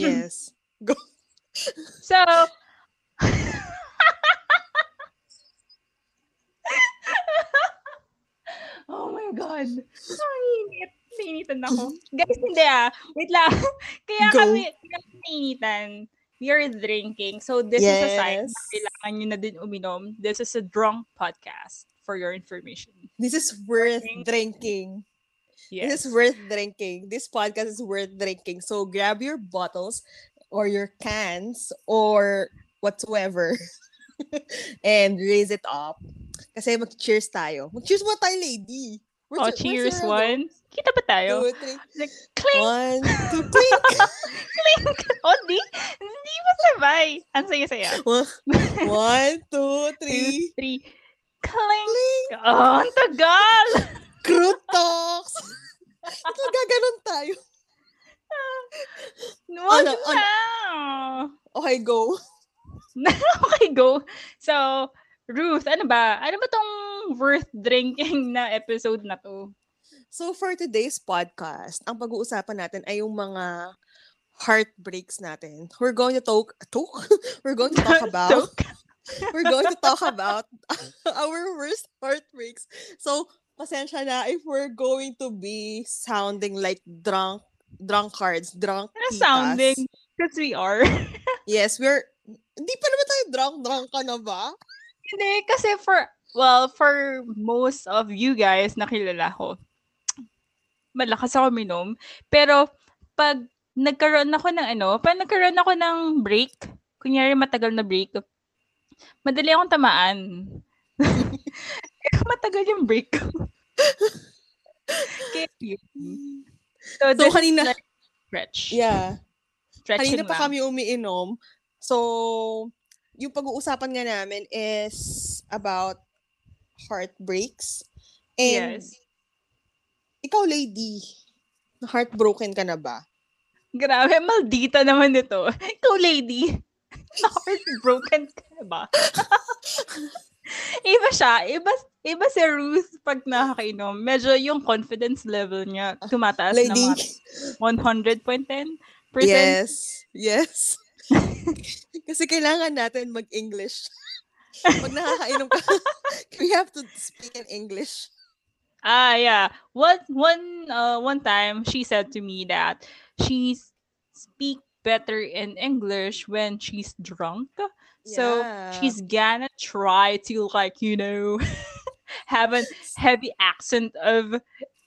Yes. Go. So, oh my God. Nainit. Nainitan ako. Guys, hindi ah. Wait lang. Kaya Go. kami, kaya nainitan. We are drinking. So, this is a sign Yes. na kailangan nyo na din uminom. This is a drunk podcast for your information. This is worth drinking. Yes. This is worth drinking. This podcast is worth drinking. So grab your bottles or your cans or whatsoever and raise it up. Kasi mag-cheers tayo. Mag-cheers mo tayo, lady. Where's oh, where's cheers one. Kita ba tayo? Two, three. Like, clink! One, two, clink. Clink! oh, di? Hindi mo sabay. Ang saya-saya. One, one, two, Two, three. three. Clink! Oh, ang tagal! Crude talks. Ito, gaganon tayo. Wag Ano, na! Okay, go. okay, go. So, Ruth, ano ba? Ano ba tong worth drinking na episode na to? So for today's podcast, ang pag-uusapan natin ay yung mga heartbreaks natin. We're going to talk, talk? We're going to talk about we're going to talk about our worst heartbreaks. So, pasensya na if we're going to be sounding like drunk drunkards, drunk titas. sounding? Because we are. Yes, we're hindi pa naman tayo drunk, drunk ka na ba? Hindi, kasi for, well, for most of you guys na kilala ko, malakas ako minom. Pero, pag nagkaroon ako ng ano, pag nagkaroon ako ng break, kunyari matagal na break, madali akong tamaan. Matagal yung break ko. Kaya yun. So, So, kanina- like stretch. Yeah. Stretching Kanina pa lang. kami umiinom. So, yung pag-uusapan nga namin is about heartbreaks. And Yes. ikaw, lady, heartbroken ka na ba? Grabe, maldita naman ito. Ikaw, lady. Heartbroken ka na ba? iba siya. Iba, iba si Ruth pag nakakainom. Medyo yung confidence level niya tumataas Lady. na mga 100.10%. Yes. Yes. Kasi kailangan natin mag-English. Pag nakakainom ka, we have to speak in English. Ah, yeah. One, one, uh, one time, she said to me that she speak better in English when she's drunk. So she's gonna try to like, you know, have a heavy accent of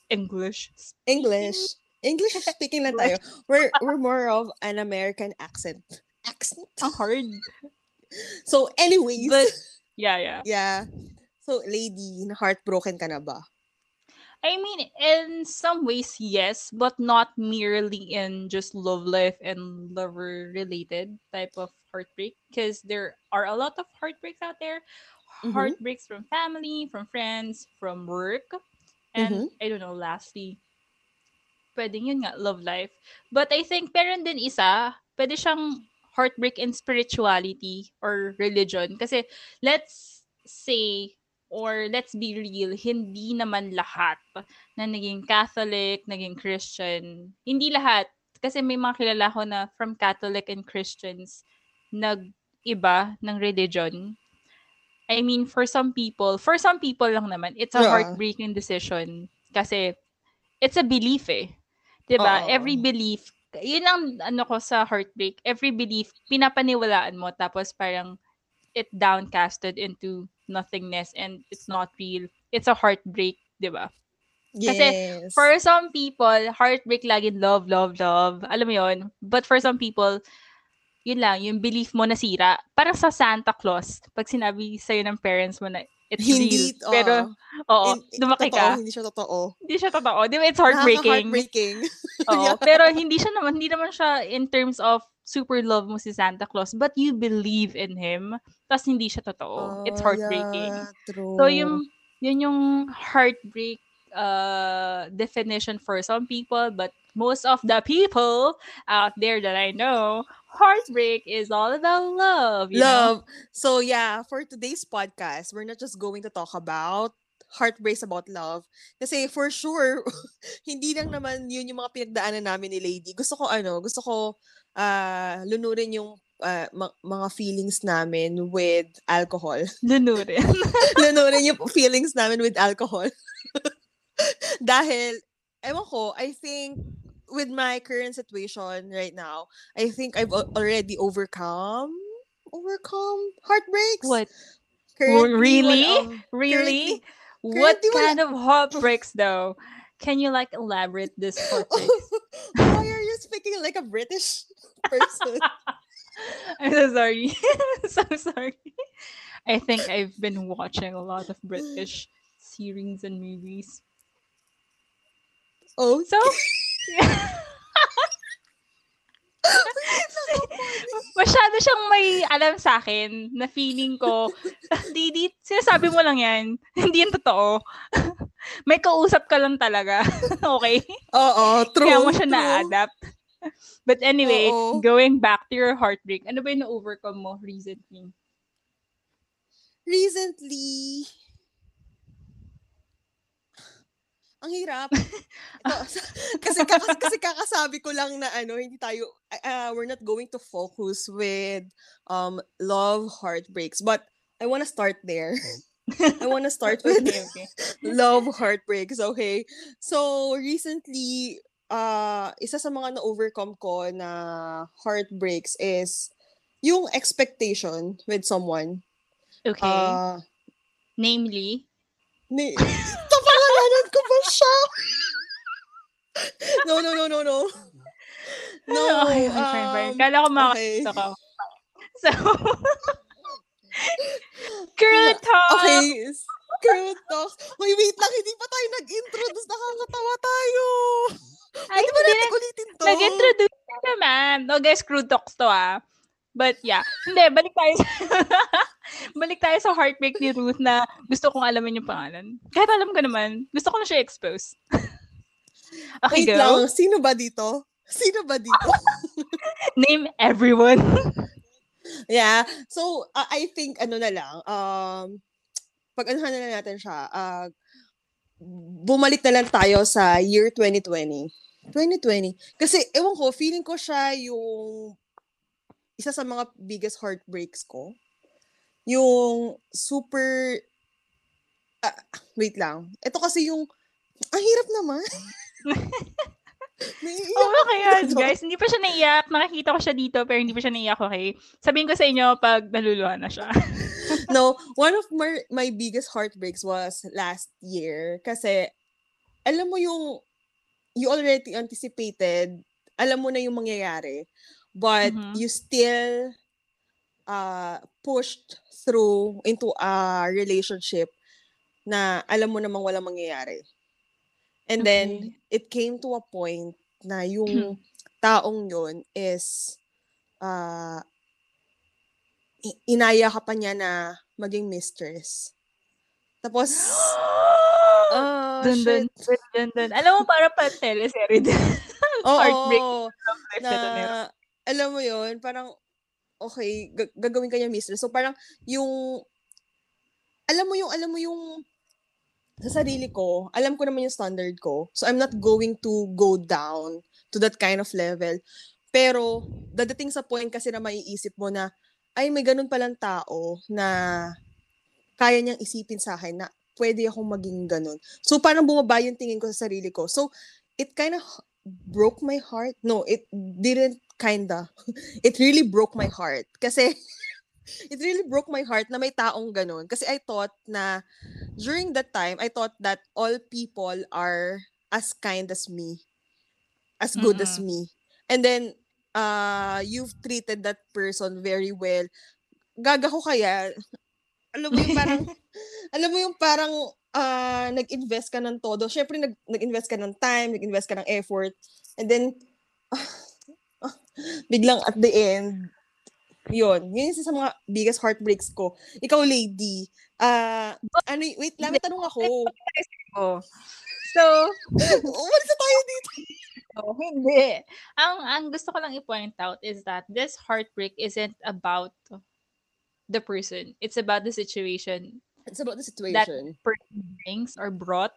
English. English. English speaking lang tayo. We're, we're more of an American accent. Accent? Hard. So, anyways. But yeah, yeah. yeah. So, lady, heartbroken ka na ba? I mean, in some ways, yes, but not merely in just love life and lover related type of heartbreak. Because there are a lot of heartbreaks out there. Mhm. Heartbreaks from family, from friends, from work. And I don't know, lastly, pwedeng yun nga, love life. But I think meron din isa, pwede siyang heartbreak in spirituality or religion. Kasi let's say, or let's be real, hindi naman lahat na naging Catholic, naging Christian. Hindi lahat. Kasi may mga kilala ko na from Catholic and Christians, nag-iba ng religion. I mean, for some people, for some people lang naman, it's a Yeah. heartbreaking decision. Kasi, it's a belief eh. 'Di ba? Oo. Every belief, yun ang ano ko sa heartbreak. Every belief, pinapaniwalaan mo, tapos parang it downcasted into nothingness and it's not real. It's a heartbreak, 'di ba? Kasi Yes. For some people, heartbreak lagi love, love, love. Alam mo yon But for some people, yun lang, yung belief mo nasira. Parang sa Santa Claus, pag sinabi sa'yo ng parents mo na it's hindi, real. Pero, oo, in- lumaki totoo, ka. Hindi siya totoo. Hindi siya totoo. Di ba? It's heartbreaking. Nakaka-heartbreaking. Oo, Yeah. pero hindi siya naman, hindi naman siya in terms of super love mo si Santa Claus, but you believe in him, tapos hindi siya totoo. It's Oh, heartbreaking. yeah, true. So yung yun yung heartbreak uh definition for some people, but most of the people out there that I know, heartbreak is all about love. You know? Love. So yeah, for today's podcast, we're not just going to talk about heartbreaks about love. Kasi for sure, hindi lang naman yun yung mga pinagdaanan namin ni Lady. Gusto ko ano, gusto ko uh, lunurin yung uh, ma- mga feelings namin with alcohol. Lunurin. lunurin yung feelings namin with alcohol. Dahil, ewan ko, I think with my current situation right now, I think I've already overcome overcome heartbreaks. What? Currently, really? one of- really? What wala- kind of heartbreaks though? Can you like elaborate this heartbreaks? Oh, why are you speaking like a British person? I'm so sorry. so sorry. I think I've been watching a lot of British series and movies. oh, So, masyado siyang may alam sa akin na feeling ko, di, di, sinasabi mo lang yan. Hindi yan totoo. may kausap ka lang talaga. okay? oo, true. Kaya mo siya true. na-adapt. But anyway, Oo. going back to your heartbreak, ano ba yung na-overcome mo recently? Recently, ang hirap. Ito, kasi, kasi, kasi kakasabi ko lang na ano, hindi tayo, uh, we're not going to focus with um love heartbreaks. But I want to start there. I want to start with Okay, okay. love heartbreaks, okay? So, recently, uh, isa sa mga na-overcome ko na heartbreaks is yung expectation with someone. Okay. Uh, Namely, ni Ko siya? no, no, no, no, no. No, okay, fine, fine, fine. um, Kala ko okay. makakita ka. So, girl talk! Okay. Girl talks. Wait, wait lang. Hindi pa tayo nag-intro. Tapos nakakatawa tayo. Ay, Pwede ba natin ulitin to? Nag-introduce ka naman. No, guys, crew talks to ah. But yeah. Hindi, balik tayo sa, balik tayo sa heartbreak ni Ruth na gusto kong alamin yung pangalan. Kahit alam ko naman, gusto ko na siya expose. okay, Wait go. lang. Sino ba dito? Sino ba dito? Name everyone. yeah. So, uh, I think, ano na lang, um, pag anuhan na lang natin siya, uh, bumalik na lang tayo sa year 2020. 2020. Kasi, ewan ko, feeling ko siya yung isa sa mga biggest heartbreaks ko. Yung super... ah, wait lang. Ito kasi yung... Ang hirap naman. Naiiyak Oh, ako. guys. Hindi pa siya naiyak. Nakikita ko siya dito, pero hindi pa siya naiyak, okay? Sabihin ko sa inyo pag naluluha na siya. no, one of my, my biggest heartbreaks was last year. Kasi, alam mo yung, you already anticipated, alam mo na yung mangyayari, but Mhm. you still uh, pushed through into a relationship na alam mo namang walang mangyayari. And then, it came to a point na yung taong yon is uh, inaya ka pa niya na maging mistress. Tapos, ah, dun, dun, shit. dun, dun, dun. Alam mo, para pa teleserye din. Oo, Heartbreak. na, na. Alam mo yon parang, okay, ga- gagawin ka niya mistress. So, parang, yung, alam mo yung, alam mo yung, sa sarili ko, alam ko naman yung standard ko. So, I'm not going to go down to that kind of level. Pero, dadating sa point kasi na maiisip mo na, ay, may ganun palang tao na kaya niyang isipin sa akin na pwede akong maging ganun. So, parang bumaba yung tingin ko sa sarili ko. So, it kind of broke my heart. No, it didn't kinda. It really broke my heart. Kasi, it really broke my heart na may taong ganun. Kasi I thought na, during that time, I thought that all people are as kind as me. As good as me. And then, uh, you've treated that person very well. Gaga ko kaya, alam mo yung parang, alam mo yung parang, ah, nag-invest ka ng todo. Siyempre, nag, nag-invest ka ng time, nag-invest ka ng effort. And then, biglang at the end, yun. Yun yung isa sa mga biggest heartbreaks ko. Ikaw, lady, ah, ano, wait lang, may tanong ako. Oh. So, Umalis na tayo dito. oh, hindi. Ang, ang gusto ko lang i-point out is that this heartbreak isn't about the person. It's about the situation. It's about the that situation. person brings or brought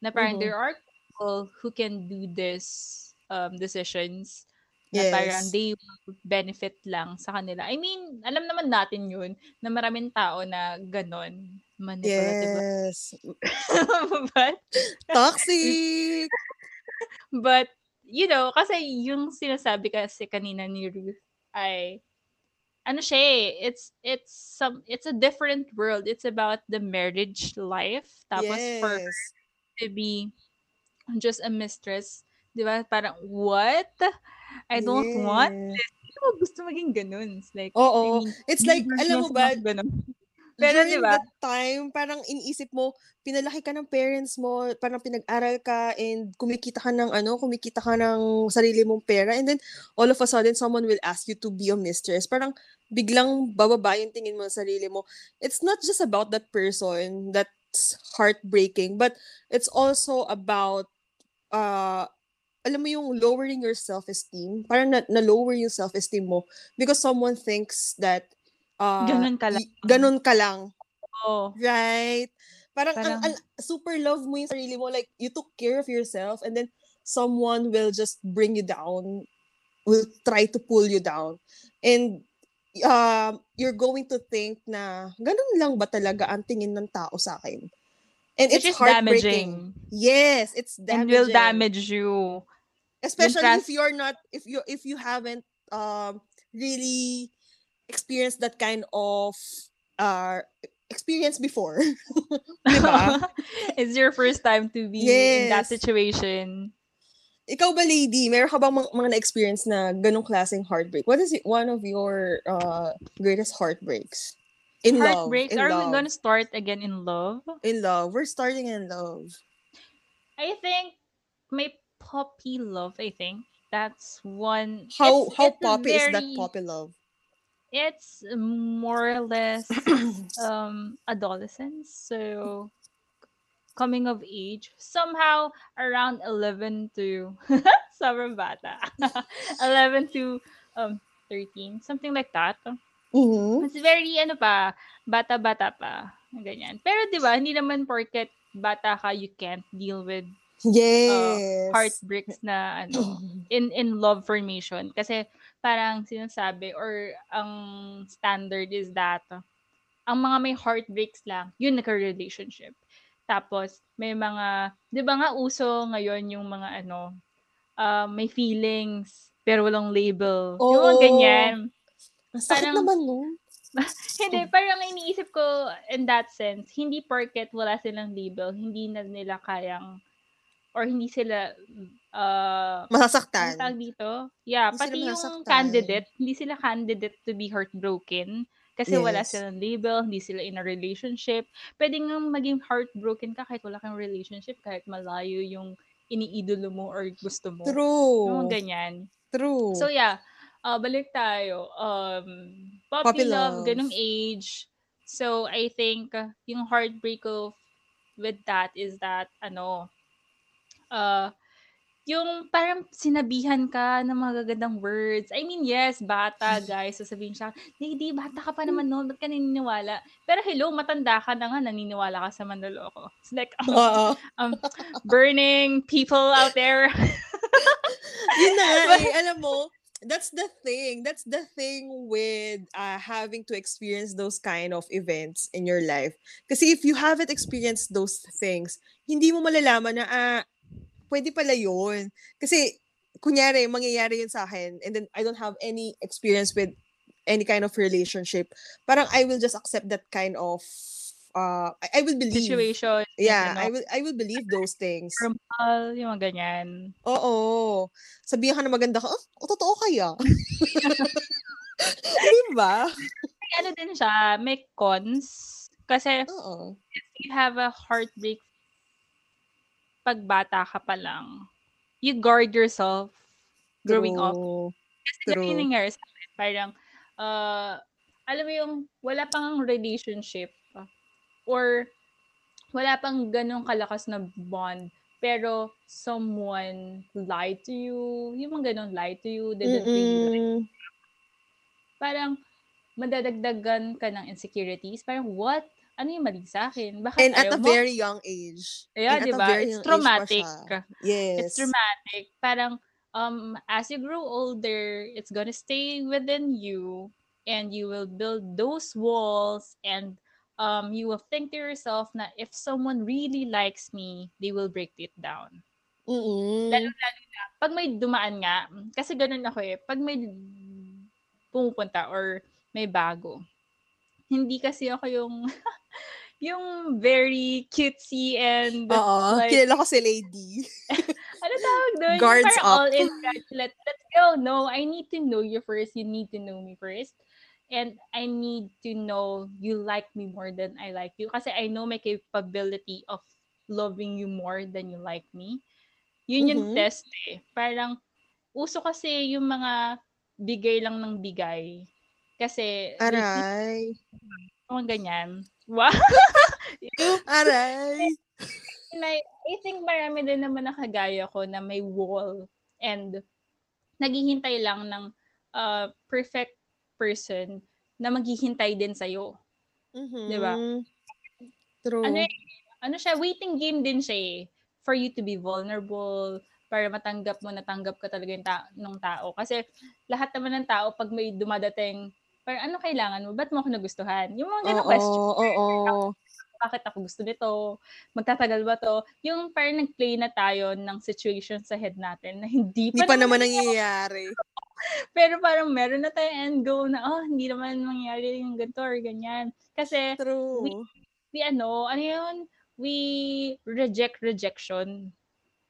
na parang Mhm. there are people who can do this um, decisions na parang Yes. they will benefit lang sa kanila. I mean, alam naman natin yun na maraming tao na ganon, manipulative. Yes. but, Toxic. but, you know, kasi yung sinasabi kasi kanina ni Ruth ay, ano siya eh, it's, it's some, it's a different world. It's about the marriage life. Tapos for Yes. to be just a mistress, di ba? Parang, what? I don't want Yes. Hindi ko gusto maging ganun. It's like, I Oo. mean, It's like, alam mo ba, ganun. Pero during di ba? that time, parang iniisip mo, pinalaki ka ng parents mo, parang pinag-aral ka, and kumikita ka ng ano, kumikita ka ng sarili mong pera, and then all of a sudden, someone will ask you to be a mistress. Parang biglang bababa yung tingin mo sa sarili mo. It's not just about that person that's heartbreaking, but it's also about, uh, alam mo yung lowering your self-esteem, parang na- na-lower yung self-esteem mo because someone thinks that uh, Ganun ka lang. ganun ka lang. Oo. Right? Parang, ang, Parang- ang super love mo yung sarili mo. Like, you took care of yourself and then someone will just bring you down, will try to pull you down. And um, you're going to think na, ganun lang ba talaga ang tingin ng tao sa akin? And Which it's heartbreaking. damaging. Yes, it's And damaging. will damage you. Especially trans- if you're not, if you if you haven't um really experienced that kind of uh experience before. Diba? It's your first time to be in that Yes. situation. Ikaw ba, lady, meron ka bang mga, mga na-experience na ganong klaseng heartbreak? What is it, one of your uh, greatest heartbreaks? In love. Heartbreaks. In Are love. we gonna start again in love? In love. We're starting in love. I think my puppy love, I think. That's one How it's- how it's poppy is that very- poppy love? It's more or less um adolescence. So coming of age. Somehow around 11 to sobrang bata. 11 to um 13, something like that. Mhm. It's very, ano pa, bata-bata pa. Ganyan. Pero di ba hindi naman porket bata ka, you can't deal with Yes. heartbreaks na ano, in in love formation. Kasi parang sinasabi or ang standard is that ang mga may heartbreaks lang, yun nagka-relationship. Tapos, may mga, di ba nga uso ngayon yung mga ano, ah, may feelings, pero walang label. Yung mga Oo. ganyan. Ang sakit parang- naman nun. Hindi, parang iniisip ko in that sense, hindi porket wala silang label, hindi na nila kayang, or hindi sila, uh, Masasaktan. tawag dito? Yeah, Hindi pati yung candidate, hindi sila candidate to be heartbroken. Kasi wala Yes. silang label, hindi sila in a relationship. Pwede nga maging heartbroken ka kahit wala kang relationship, kahit malayo yung iniidolo mo or gusto mo. True. Yung ganyan. True. So yeah, uh, balik tayo. Um, Puppy puppy, love, love. ganung age. So I think uh, yung heartbreak of with that is that ano, uh, yung parang sinabihan ka ng mga gagandang words. I mean, yes, bata, guys. Sasabihin siya, hindi, bata ka pa naman noon. Ba't ka naniniwala? Pero hello, matanda ka na nga, naniniwala ka sa manloloko. It's like, Oo. um, burning people out there. Yun na nga eh. Alam mo, that's the thing. That's the thing with uh, having to experience those kind of events in your life. Kasi if you haven't experienced those things, hindi mo malalaman na, ah, pwede pala yun. Kasi, kunyari, mangyayari yun sa akin, and then I don't have any experience with any kind of relationship. Parang I will just accept that kind of, uh, I, I will believe. Situation. Yeah, ano, I will I will believe those things. normal, yung mga ganyan. Oo. Sabihan ka na maganda ka, oh, totoo kaya? Di ba? May ano din siya, may cons. Kasi Oo. you have a heartbreak pag bata ka pa lang. You guard yourself growing up. True. Kasi ganun True. yung sa akin. Parang, uh, alam mo yung wala pang relationship or wala pang ganong kalakas na bond pero someone lied to you, yung mga ganon lied to you, didn't really like Mm-mm. parang madadagdagan ka ng insecurities. Parang, what? Ano yung mali sa akin? Bakit And at a mo? very young age. Yeah, di ba? very It's traumatic. Yes. It's traumatic. Parang, um, as you grow older, it's gonna stay within you and you will build those walls and um, you will think to yourself na if someone really likes me, they will break it down. Mm-mm. Lalo-lalo na, pag may dumaan nga, kasi ganun ako eh, pag may pumupunta or may bago, hindi kasi ako yung yung very cutesy and Oo. like, Kilala ko si Lady. ano tawag doon? Guards parang up. all in let, let's go. No, I need to know you first. You need to know me first. And I need to know you like me more than I like you. Kasi I know my capability of loving you more than you like me. Yun yung Mhm. test eh. Parang, uso kasi yung mga bigay lang ng bigay. Kasi, Aray. mga ganyan. Wow! Aray. And I, think marami din naman nakagaya ko na may wall and naghihintay lang ng uh, perfect person na maghihintay din sa'yo. Mhm. Di ba? True. Ano, eh, ano siya, waiting game din siya eh. For you to be vulnerable, para matanggap mo, natanggap ka talaga yung ta- ng tao. Kasi lahat naman ng tao, pag may dumadating, parang ano kailangan mo? Ba't mo ako nagustuhan? Yung mga ganong Oo, question. oo. bakit ako gusto nito? Magtatagal ba to? Yung parang nag-play na tayo ng situation sa head natin na hindi Hindi pa, pa naman nangyayari. Pero parang meron na tayong end goal na, oh, hindi naman mangyari yung ganito or ganyan. Kasi, True. we ano, ano yun? We reject rejection.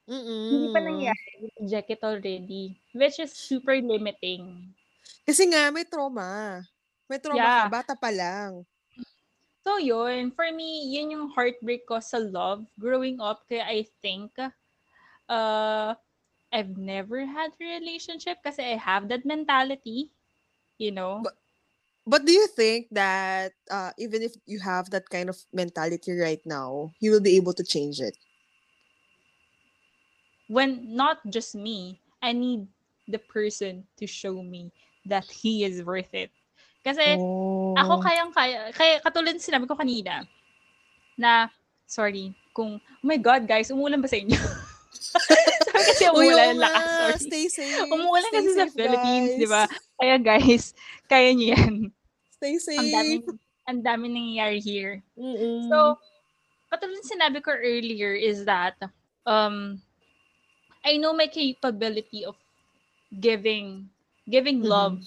Mm-mm. Hindi pa nangyari. We reject it already. Which is super limiting. Kasi nga, may trauma. May trauma Yeah. ka. Bata pa lang. So yun, for me, yun yung heartbreak ko sa love growing up. Kaya I think, uh, I've never had a relationship kasi I have that mentality, you know? But- But do you think that uh, even if you have that kind of mentality right now, you will be able to change it? when not just me, I need the person to show me that he is worth it. Kasi oh. ako kayang-kaya, kaya katulad sinabi ko kanina, na, sorry, kung, oh my God, guys, umulan ba sa inyo? Sabi kasi umulan, oo lakas, sorry. Stay safe. Umulan Stay kasi sa safe, Philippines, guys. di ba? Kaya guys, kaya niyo yan. Stay Ang dami, safe. ang dami nangyayari here. Mm-mm. So, katulad sinabi ko earlier is that um I know my capability of giving giving Mhm. love.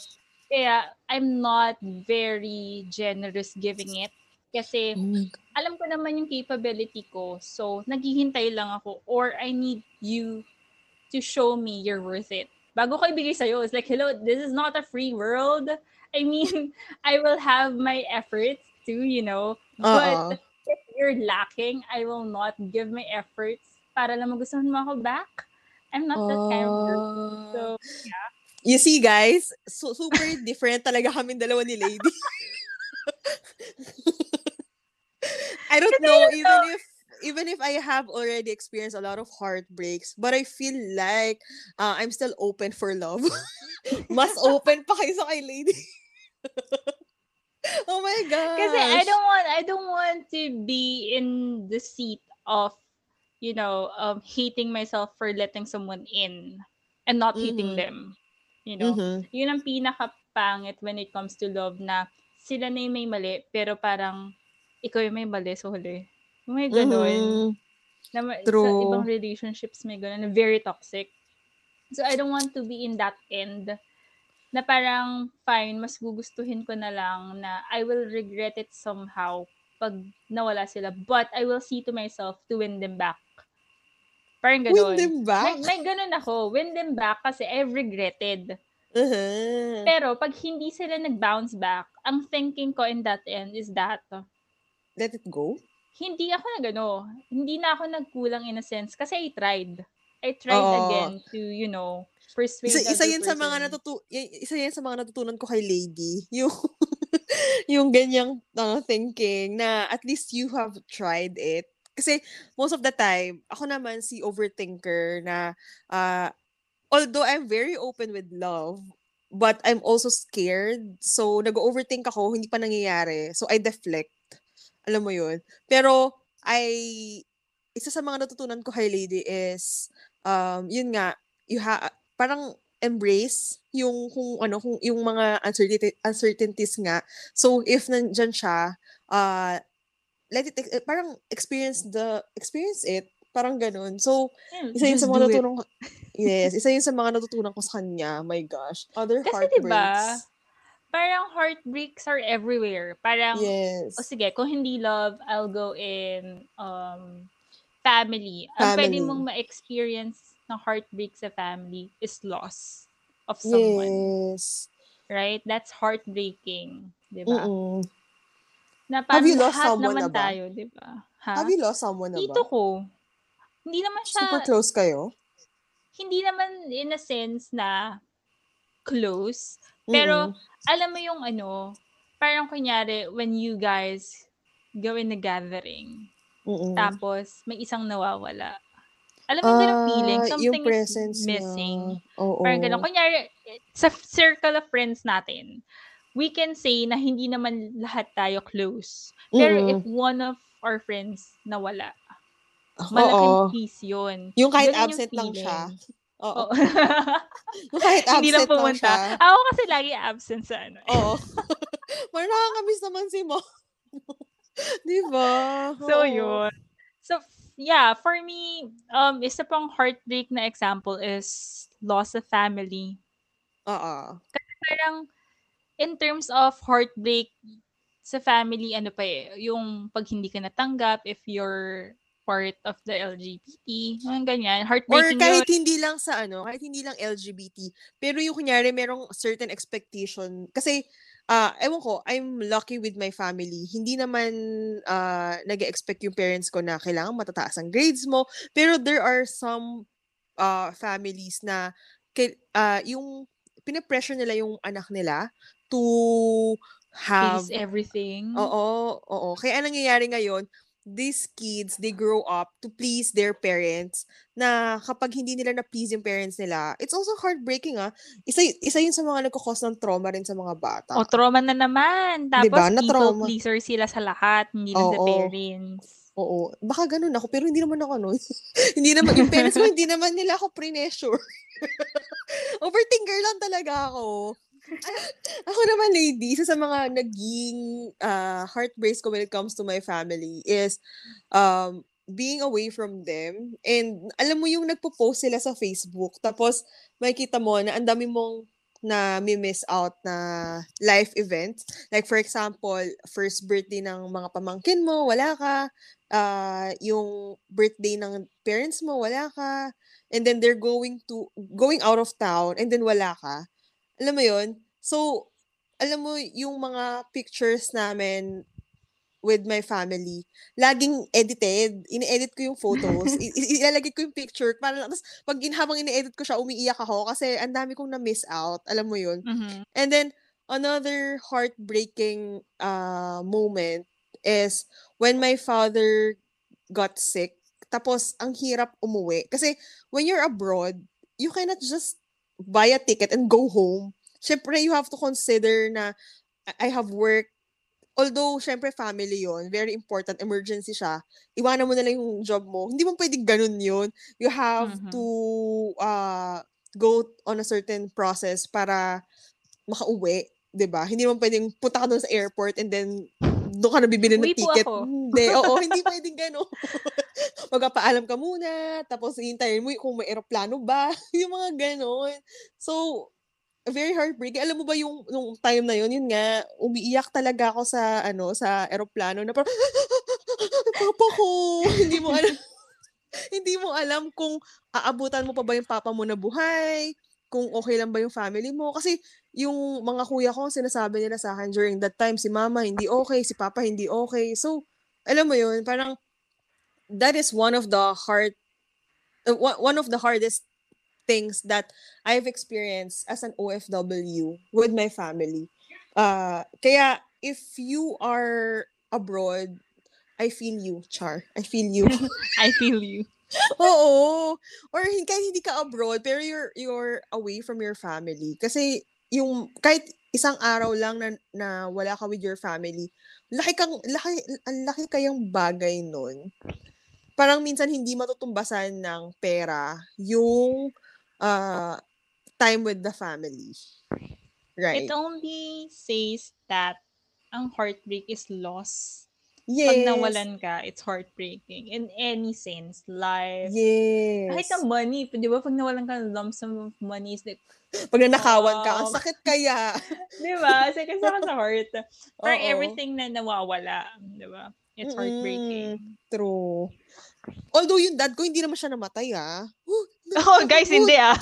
Kaya I'm not very generous giving it kasi Oh alam ko naman yung capability ko. So, naghihintay lang ako or I need you to show me you're worth it. Bago ko ibigay sa'yo, it's like, hello, this is not a free world. I mean, I will have my efforts too, you know. Oo. But if you're lacking, I will not give my efforts para lang magustuhan mo ako back. I'm not that kind of girl. Ah. So, You see, guys, so, super different talaga kami dalawa ni Lady. I don't know, even if even if I have already experienced a lot of heartbreaks, but I feel like uh, I'm still open for love. Mas open pa kayo sa kay Lady. oh my god. Kasi I don't want I don't want to be in the seat of you know um hating myself for letting someone in and not hating Mhm. them. You know, Mhm. yun ang pinakapangit when it comes to love na sila na yung may mali pero parang ikaw yung may mali sa huli. May ganun. Mhm. Na ma- Sa True. ibang relationships may ganun very toxic. So I don't want to be in that end na parang fine, mas gugustuhin ko na lang na I will regret it somehow pag nawala sila. But I will see to myself to win them back. Parang Win ganun. them May, back? may ganun ako. Win them back kasi I've regretted. Uh-huh. Pero pag hindi sila nag-bounce back, ang thinking ko in that end is that Let it go? hindi ako nagano, hindi na ako nagkulang in a sense kasi I tried. I tried Oo. again to, you know, persuade Isa, isa yan sa mga natutu isa yan sa mga natutunan ko kay Lady. Yung yung ganyang uh, thinking na at least you have tried it. Kasi most of the time, ako naman si overthinker na uh, although I'm very open with love, but I'm also scared. So nag-overthink ako, hindi pa nangyayari. So I deflect. Alam mo yun? Pero, I, isa sa mga natutunan ko kay Lady is, um, yun nga, you ha, parang embrace yung kung ano kung yung mga uncertainties nga. So if nandiyan siya, uh let it eh, parang experience the experience it parang ganun. So Yeah, isa yun sa mga natutunan ko. Yes, isa yun sa mga natutunan ko sa kanya. My gosh. Other Kasi heartbreaks. diba, parang heartbreaks are everywhere. Parang, Yes. o sige, kung hindi love, I'll go in um, family. Ang pwede Family. mong ma-experience ng heartbreak sa family is loss of someone. Yes. Right? That's heartbreaking. Diba? Mm-mm. Na Have you lost someone naman na ba? tayo, diba? Ha? Have you lost someone na ba? ko. Hindi naman siya, Super close kayo? hindi naman in a sense na close. Pero, Mm-mm. alam mo yung ano, parang kunyari, when you guys go in a gathering, Mm-mm. tapos may isang nawawala. Alam mo yung ganun feeling, Ah, something yung is missing. niya. Oo. Parang ganun. Kunyari, sa circle of friends natin, we can say na hindi naman lahat tayo close. Pero Mm-mm. if one of our friends nawala, malaking Oo. piece yun. Yung kahit Ganun yung absent lang siya. Oo. Yung kahit absent hindi lang lang pumunta. siya. Ako kasi lagi absent sa ano. Oo. Parang nakakamiss naman si mo. Di ba? So, Oo. yun. So, yeah, for me, um, isa pang heartbreak na example is loss of family. Oo. Parang, in terms of heartbreak sa family, ano pa eh, yung pag hindi ka natanggap, if you're part of the LGBT, mga ganyan, Or heartbreaking kahit yun. hindi lang sa ano, kahit hindi lang LGBT, pero yung kunyari merong certain expectation. Kasi, ah ewan ko, I'm lucky with my family. Hindi naman ah nag-expect yung parents ko na kailangan matataas ang grades mo. Pero there are some ah families na ah yung pinapressure nila yung anak nila to have Face everything. Oo, oo. Kaya anong nangyayari ngayon, these kids, they grow up to please their parents na kapag hindi nila na-please yung parents nila, it's also heartbreaking ah. Isa, isa yun sa mga nagkakos ng trauma rin sa mga bata. O, trauma na naman. Tapos, Diba? people Na-trauma. pleaser sila sa lahat, hindi lang sa Oo. parents. Oo. Baka ganun ako, pero hindi naman ako ano. hindi naman, yung parents ko, hindi naman nila ako pre-measure. Overthinker lang talaga ako. ako naman, lady, isa sa mga naging uh, heartbreaks ko when it comes to my family is um, being away from them. And alam mo yung nagpo-post sila sa Facebook, tapos makikita mo na ang dami mong na miss out na life events. Like for example, first birthday ng mga pamangkin mo, wala ka. Uh, yung birthday ng parents mo, wala ka. And then they're going to, going out of town, and then wala ka. Alam mo yun? So, alam mo, yung mga pictures namin with my family, laging edited. Ini-edit ko yung photos. I- ilalagay ko yung picture. Para, tapos, pag habang ini-edit ko siya, umiiyak ako kasi ang dami kong na-miss out. Alam mo yun? Mhm. And then, another heartbreaking uh, moment is when my father got sick. Tapos, ang hirap umuwi. Kasi, when you're abroad, you cannot just buy a ticket and go home. Siyempre, you have to consider na I have work. Although, syempre, family yon very important, emergency siya. Iwanan mo na lang yung job mo. Hindi mo pwedeng ganun yun. You have Mhm. to uh, go on a certain process para makauwi. 'di ba? Hindi naman pwedeng punta ka doon sa airport and then doon ka na bibili ng ticket. Hindi, oo, hindi pwedeng gano'n. Magpapaalam ka muna, tapos hintayin mo kung may eroplano ba, yung mga gano'n. So, very heartbreaking. Alam mo ba yung nung time na yun, yun nga, umiiyak talaga ako sa ano, sa eroplano na parang Papa ko, hindi mo alam. hindi mo alam kung aabutan mo pa ba yung papa mo na buhay, kung okay lang ba yung family mo. Kasi yung mga kuya ko, sinasabi nila sa akin during that time, si mama hindi okay, si papa hindi okay. So, alam mo yun, parang that is one of the hard, uh, one one of the hardest things that I've experienced as an OFW with my family. Uh, kaya if you are abroad, I feel you, Char. I feel you. I feel you. Oo. Or kahit hindi ka abroad, pero you're, you're away from your family. Kasi yung, kahit isang araw lang na, na wala ka with your family, laki kang, laki, ang laki kayang bagay nun. Parang minsan hindi matutumbasan ng pera yung uh, time with the family. Right. It only says that ang heartbreak is loss. Yes. Pag nawalan ka, it's heartbreaking. In any sense. Life. Yes. Kahit ang money, di ba? Pag nawalan ka ng lump sum of money, is like, Pag nanakawan ka, ang sakit kaya. di ba? Sakit sa sa heart. Oo. everything na nawawala, di ba? It's heartbreaking. True. Although yung dad ko, hindi naman siya namatay, ah. Oh, guys, hindi ah.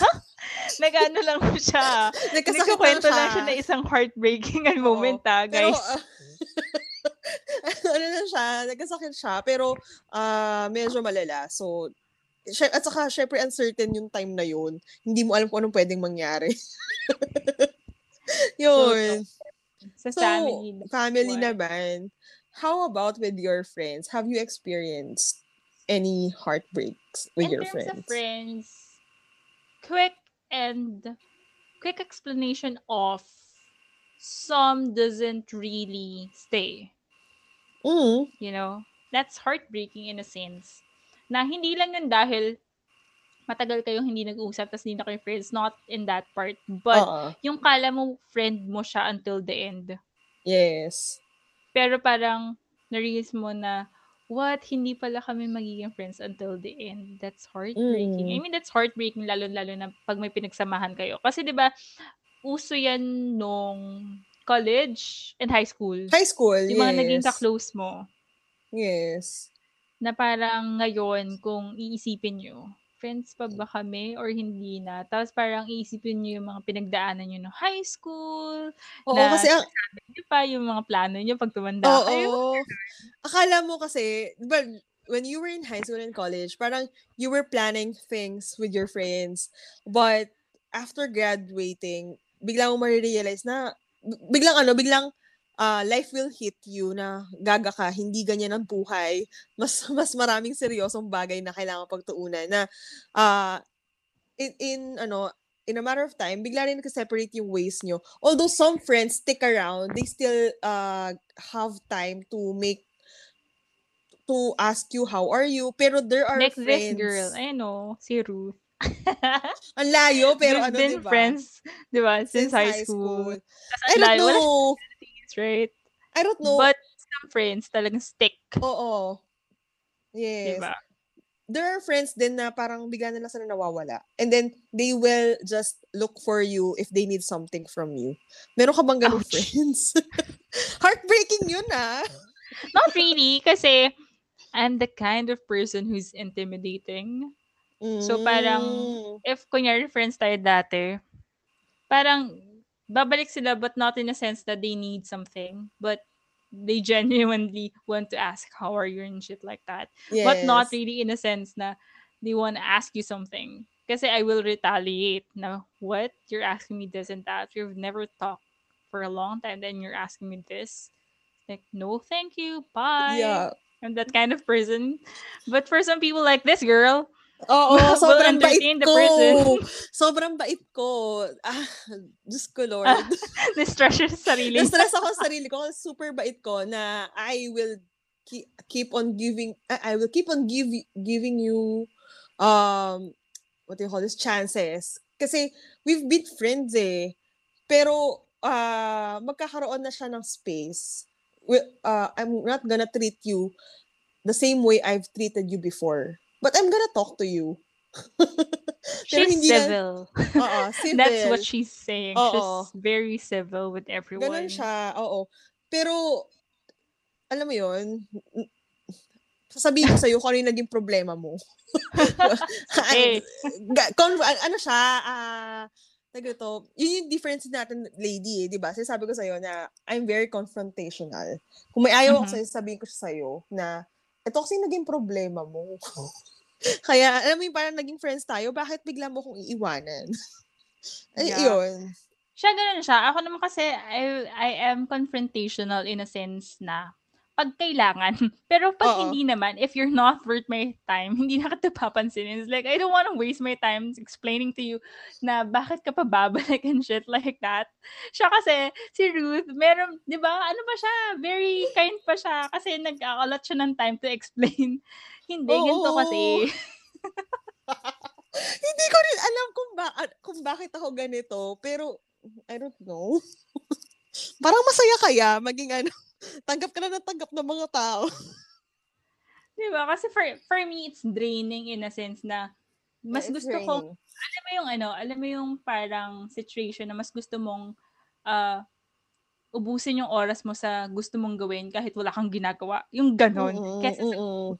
Nag-ano lang po siya. Nagkasakit lang lang siya na isang heartbreaking ang moment ah, Pero, guys. ah, ano na siya, nagkasakit siya, pero ah medyo malala. So, at saka, syempre, uncertain yung time na yun. Hindi mo alam kung anong pwedeng mangyari. yun. sa So, family. family naman. How about with your friends? Have you experienced any heartbreaks with In your terms friends? of friends, quick and quick explanation of some doesn't really stay. Mm. You know, that's heartbreaking in a sense. Na hindi lang yun dahil matagal kayong hindi nag-uusap tapos hindi na kayo friends. Not in that part. But Oo. yung kala mo friend mo siya until the end. yes. Pero parang na-realize mo na what, hindi pala kami magiging friends until the end. That's heartbreaking. Mm. I mean, that's heartbreaking lalo-lalo na pag may pinagsamahan kayo. Kasi 'di ba uso yan nung college and high school. High school, Yung yes. mga naging ka-close mo. Yes. Na parang ngayon, kung iisipin nyo, friends pa ba kami or hindi na? Tapos parang iisipin nyo yung mga pinagdaanan nyo ng high school, Oo, Na- kasi ang, yun pa yung mga plano nyo pag tumanda Oo. kayo. Akala mo kasi, but when you were in high school and college, parang you were planning things with your friends. But after graduating, biglang mo marirealize na, biglang ano, biglang ah, life will hit you na gaga ka, hindi ganyan ang buhay. Mas mas maraming seryosong bagay na kailangan pagtuunan na ah in, in ano in a matter of time, bigla rin nagka-separate yung ways nyo. Although some friends stick around, they still uh, have time to make to ask you how are you pero there are Like friends this girl, I know, si Ruth. ang layo pero We've ano been diba friends, di ba, since, high school. Tas I don't know right? I don't know But some friends talagang stick, oo yes ba? there are friends din na parang bigla na lang sila nawawala and then they will just look for you if they need something from you meron ka bang ganun Ouch. friends heartbreaking yun ah Not really, kasi I'm the kind of person who's intimidating. So, parang, Mm. If kunyari friends tayo dati, parang babalik sila but not in a sense that they need something, but they genuinely want to ask how are you and shit like that. But not really in a sense na they want to ask you something. Kasi I will retaliate na, what? You're asking me this and that. You've never talked for a long time, then you're asking me this. Like, no, thank you. Bye. Yeah. I'm that kind of person. But for some people like this girl, Oo, will sobrang bait ko. Sobrang bait ko. Ah, Diyos ko, Lord. Ah, distress sa sarili. Na-stress ako sa sarili ko. Super bait ko na I will keep, keep on giving, I I will keep on give, giving you, um, what do you call this, chances. Kasi we've been friends eh. Pero, ah magkakaroon na siya ng space. Uh, I'm not gonna treat you the same way I've treated you before. But I'm gonna talk to you. Pero She's hindi na- civil. Oo, civil. That's what she's saying. Oo. She's very civil with everyone. Ganon siya, oo. Pero, alam mo yun, n- sasabihin ko sa'yo kung ano yung naging problema mo. Okay. Ga- con- an- ano siya, ah, tag ito, yun yung difference natin, lady, eh, di ba? Sinasabi ko sa'yo na I'm very confrontational. Kung may ayaw ako Mhm. sa'yo, sabihin ko sa'yo na ito kasi naging problema mo. Kaya, alam mo yung parang naging friends tayo, bakit bigla mo kong iiwanan? Ay, Yeah. yun. Siya ganun siya. Ako naman kasi, I, I am confrontational in a sense na pag kailangan. Pero pag Oo. hindi naman, if you're not worth my time, hindi na kita papansinin. It's like, I don't want to waste my time explaining to you na bakit ka pa babalik and shit like that. Siya kasi, si Ruth, meron, di ba, ano pa siya, very kind pa siya kasi nag-akalot siya ng time to explain. hindi, ganito Oo. kasi. Hindi ko rin alam kung, ba- kung bakit ako ganito. Pero, I don't know. Parang masaya kaya maging ano, tanggap ka na ng tanggap ng mga tao. Di ba? Kasi for, for me, it's draining in a sense na mas Yeah, it's gusto ko, alam mo yung ano, alam mo yung parang situation na mas gusto mong ah, ubusin yung oras mo sa gusto mong gawin kahit wala kang ginagawa. Yung ganon. Mm-mm, Kasi sa mm-mm.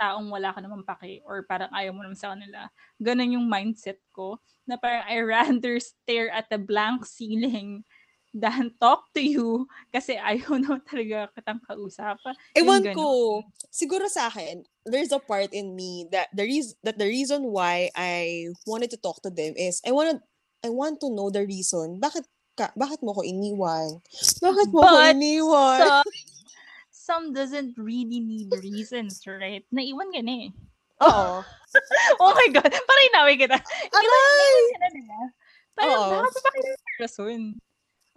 taong wala ka naman pake or parang ayaw mo naman sa kanila. Ganon yung mindset ko. Na parang I rather stare at the blank ceiling than talk to you kasi ayaw naman talaga kitang kausap. Ewan ko. Siguro sa akin, there's a part in me that the reason that the reason why I wanted to talk to them is I wanted I want to know the reason. Bakit ka, bakit mo ko iniwan? Bakit mo ko But iniwan? some, some doesn't really need reasons, right? Naiwan ka na eh. Oo. Oh my God. Parang inawi kita. Aray! Ka na, diba? Parang bakit pa kayo rason?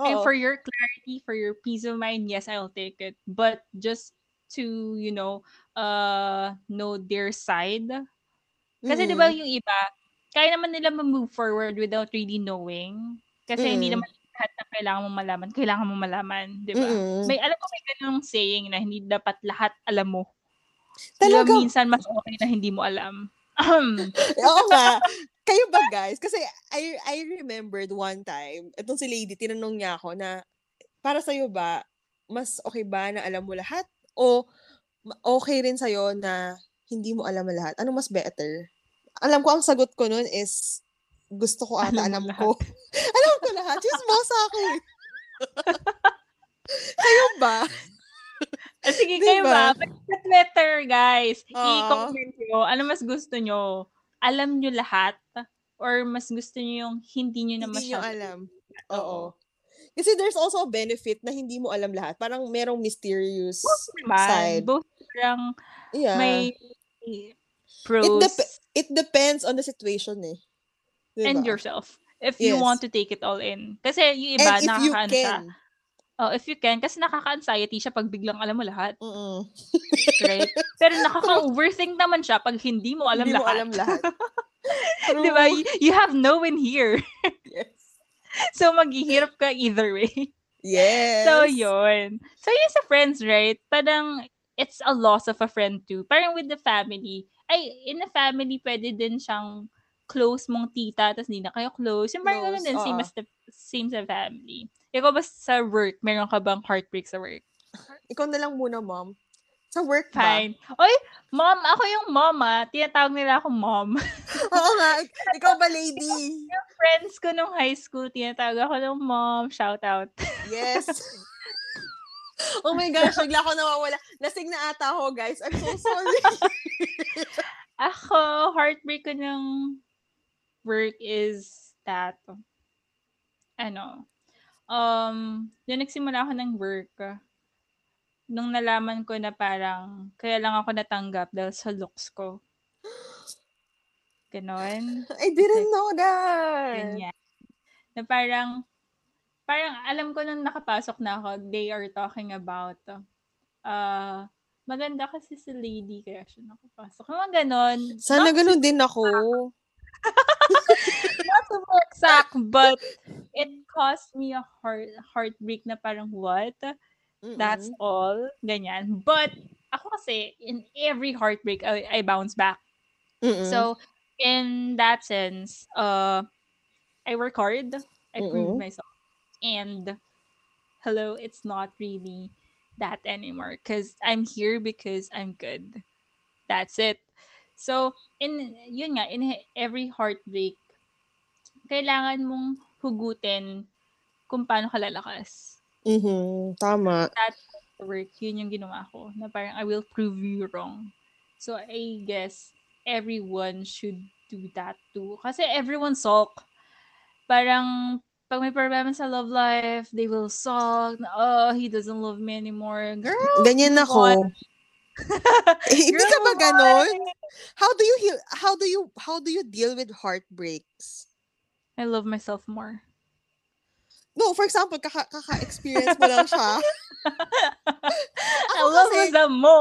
And Oo. for your clarity, for your peace of mind, yes, I'll take it. But just to, you know, uh, know their side. Kasi di ba Mm-mm. yung iba, kaya naman nila ma-move forward without really knowing. Kasi hindi Mm. naman lahat na kailangan mo malaman, kailangan mo malaman, di ba? Mm-mm. May alam ko may ganung saying na hindi dapat lahat alam mo. Talaga? Diba, minsan mas okay na hindi mo alam. Ahem. Oo nga. Kayo ba guys? Kasi I I remembered one time, itong si Lady, tinanong niya ako na, para sa'yo ba, mas okay ba na alam mo lahat? O okay rin sa'yo na hindi mo alam lahat? Ano mas better? Alam ko ang sagot ko nun is, gusto ko ata Alam alam, ko. alam ko lahat. Chismosa ako eh. Kayo ba? Ah, sige, Di kayo ba? Sa Twitter, guys, Oo. i-comment nyo. Ano mas gusto nyo? Alam nyo lahat? Or mas gusto nyo yung hindi nyo na Hindi nyo masyado? alam. Oo. Oo. Kasi there's also a benefit na hindi mo alam lahat. Parang merong mysterious Naman, side. both parang Yeah. may it, pros dep- it depends on the situation eh. Diba? and yourself. If you Yes. want to take it all in. Kasi yung iba, And if you siya. Oh, if you can. Kasi nakaka-anxiety siya pag biglang alam mo lahat. Mm-mm. Right? Pero nakaka-overthink naman siya pag hindi mo alam Hindi mo lahat. alam lahat. Di ba? You, you have no win here. Yes. So, maghihirap ka either way. Yes. So, yun. So, yun sa friends, right? Parang, it's a loss of a friend too. Parang with the family. Ay, in the family, pwede din siyang close mong tita, tapos hindi na kayo close. Yung parang ganun din, same, oo. as the, same sa family. Ikaw ba sa work, meron ka bang heartbreak sa work? Ikaw na lang muna, mom. Sa work ba? Fine. Oy, mom, ako yung mom ah. Tinatawag nila ako mom. Oo nga. ik- Ikaw ba, lady? Friends ko nung high school, tinatawag ako ng mom. Shout out. Yes. oh my gosh, bigla ako nawawala. Lasing na ata ako, guys. I'm so sorry. Ako, heartbreak ko ng work is that, ano, um, yung nagsimula ako ng work, nung nalaman ko na parang, kaya lang ako natanggap dahil sa looks ko. Ganon. I didn't know that. Ganyan. Na parang, parang alam ko nung nakapasok na ako, they are talking about, uh, maganda kasi si lady, kaya siya nakapasok. Mga ganon. Sana Not ganun din ako. not to be exact, but it caused me a heart heartbreak na parang what? That's Mm-mm. all. Ganyan. But ako kasi, in every heartbreak, I, I bounce back. Mm-mm. So, in that sense, uh, I work hard. I prove Mm-mm. myself. And, hello, it's not really that anymore. Because I'm here because I'm good. That's it. So, in, yun nga, in every heartbreak, kailangan mong hugutin kung paano ka lalakas. Mhm, Tama. That work, yun yung ginawa ko. Na parang, I will prove you wrong. So, I guess, everyone should do that too. Kasi everyone sulk. Parang, pag may problema sa love life, they will sulk, na, oh, he doesn't love me anymore. Girl, Ganyan ako. Eh, Hindi Girl, ka ba ganon? on. How do you heal how do you how do you deal with heartbreaks? I love myself more. No, for example, kaka, kaka-experience mo lang siya. I Ako love kasi- myself mo.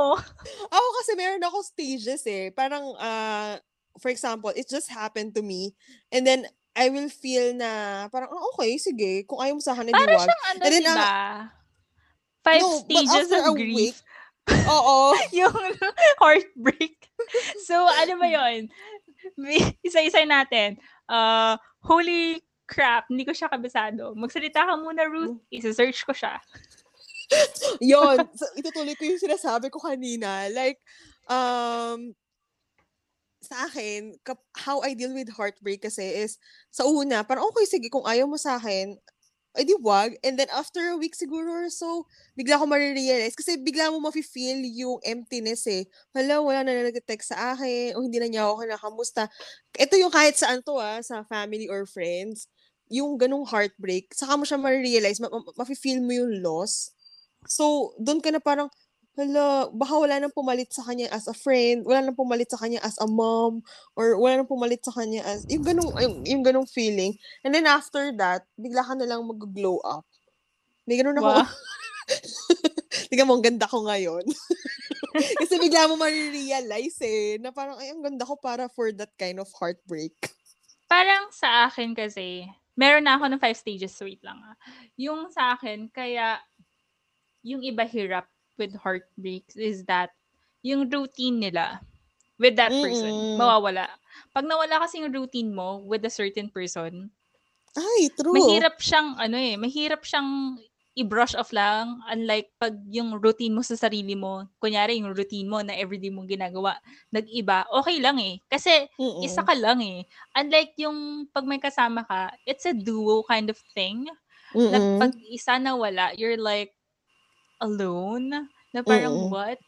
Ako kasi meron ako stages eh. Parang, uh, for example, it just happened to me. And then, I will feel na, parang, ah, okay, sige. Kung ayaw mo sa akin, Para wag. siyang ano, And then, diba? ah, Five No, stages of grief. week, Oo. yung heartbreak. So, ano ba yun? Isa-isa natin. Uh, holy crap, hindi ko siya kabisado. Magsalita ka muna, Ruth. Hmm. Isa-search ko siya. So, itutuloy ko yung sinasabi ko kanina. Like, um, sa akin, how I deal with heartbreak kasi is, sa una, parang okay, sige, kung ayaw mo sa akin, ay di wag. And then after a week siguro or so, bigla ko marirealize. Kasi bigla mo mafe-feel yung emptiness eh. Hala, wala na nag-text sa akin, o hindi na niya ako kinakamusta. Ito yung kahit saan to ah, sa family or friends, yung ganong heartbreak, saka mo siya marirealize, ma- ma- mafe-feel mo yung loss. So, doon ka na parang, hala, baka wala nang pumalit sa kanya as a friend, wala nang pumalit sa kanya as a mom, or wala nang pumalit sa kanya as, yung ganong, yung, yung ganong feeling. And then after that, bigla ka na lang mag-glow up. May ganun ako. Wow. Tingnan mo, ang ganda ko ngayon. Kasi bigla mo marirealize eh, na parang, ay, ang ganda ko para for that kind of heartbreak. Parang sa akin kasi, meron na ako ng five stages. Wait lang ah. Yung sa akin, kaya yung iba hirap with heartbreaks is that yung routine nila with that person, Mm-mm. mawawala. Pag nawala kasi yung routine mo with a certain person, Ay, true. mahirap siyang, ano eh, mahirap siyang i-brush off lang. Unlike pag yung routine mo sa sarili mo, kunyari yung routine mo na everyday mong ginagawa, nag-iba, okay lang eh. Kasi Mm-mm. isa ka lang eh. Unlike yung pag may kasama ka, it's a duo kind of thing. Na Mm-mm. pag isa na wala, you're like alone. Na parang Mm-mm. what?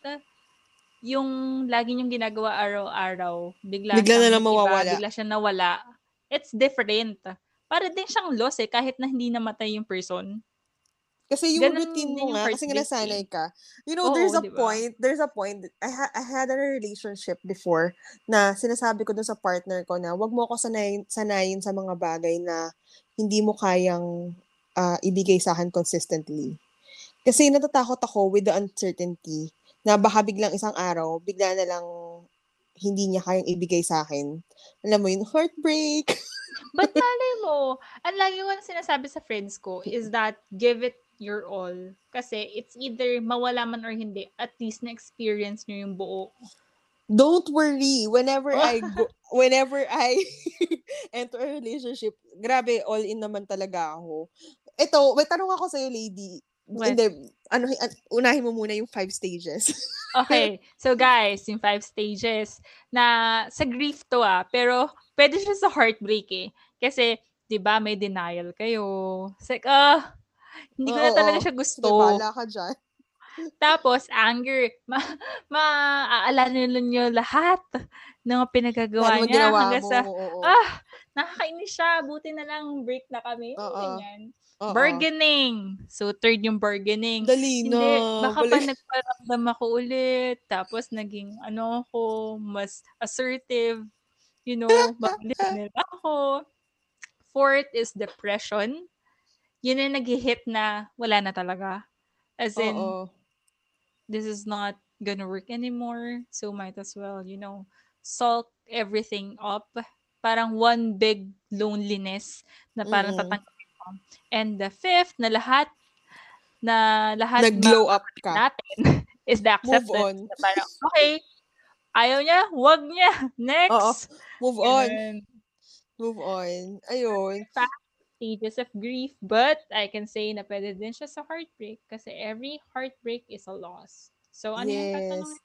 Yung lagi niyong ginagawa araw-araw, bigla, Bigla na siyang lang nag-iba, mawawala. Bigla siya nawala. It's different. Para din siyang loss eh, kahit na hindi namatay yung person. Kasi yung Ganun routine din mo yung nga, kasi nga heartbreak eh. nasanay ka. You know, Oo, there's a di ba? point, there's a point, I, ha- I had a relationship before na sinasabi ko dun sa partner ko na wag mo ako sanayin, sanayin sa mga bagay na hindi mo kayang ah, ibigay sa akin consistently. Kasi natatakot ako with the uncertainty na baka biglang isang araw, bigla na lang hindi niya kayang ibigay sa akin. Alam mo yun, heartbreak. But malay mo, ang lagi ko na sinasabi sa friends ko is that give it your all. Kasi it's either mawala man or hindi, at least na-experience nyo yung buo. don't worry whenever I go whenever I enter a relationship grabe all in naman talaga ako ito may tanong ako sa lady What? hindi ano an- unahin mo muna yung five stages Okay, so guys, yung five stages na sa grief to ah, pero pwede siya sa heartbreak eh. Kasi, di ba, may denial kayo. It's like, ah, hindi ko na Oo, talaga siya gusto. bahala ka dyan Tapos, anger. Ma maaalala niyo lahat ng pinagagawa mo niya hanggang mo sa, oo, ah, nakakainis siya. Buti na lang break na kami. Oo. Ganyan. Oo. Bargaining. So, third yung bargaining. dali na Hindi, baka pa balik. nagparamdam ako ulit. Tapos, naging, ano ako, mas assertive. You know, mabilis nila ako. Fourth is depression. Yun yung nag-hit na wala na talaga. As in, oo this is not gonna work anymore. So might as well, you know, sulk everything up. Parang one big loneliness na parang Mm-mm. tatanggapin mo. And the fifth na lahat na lahat nag-glow up ka natin is the move acceptance. on Na parang, okay, ayaw niya, wag niya. Next. move on Ganun. move on ayun Stages of grief. But I can say na pwede din siya sa heartbreak kasi every heartbreak is a loss. So, ano yung yes tatanungin?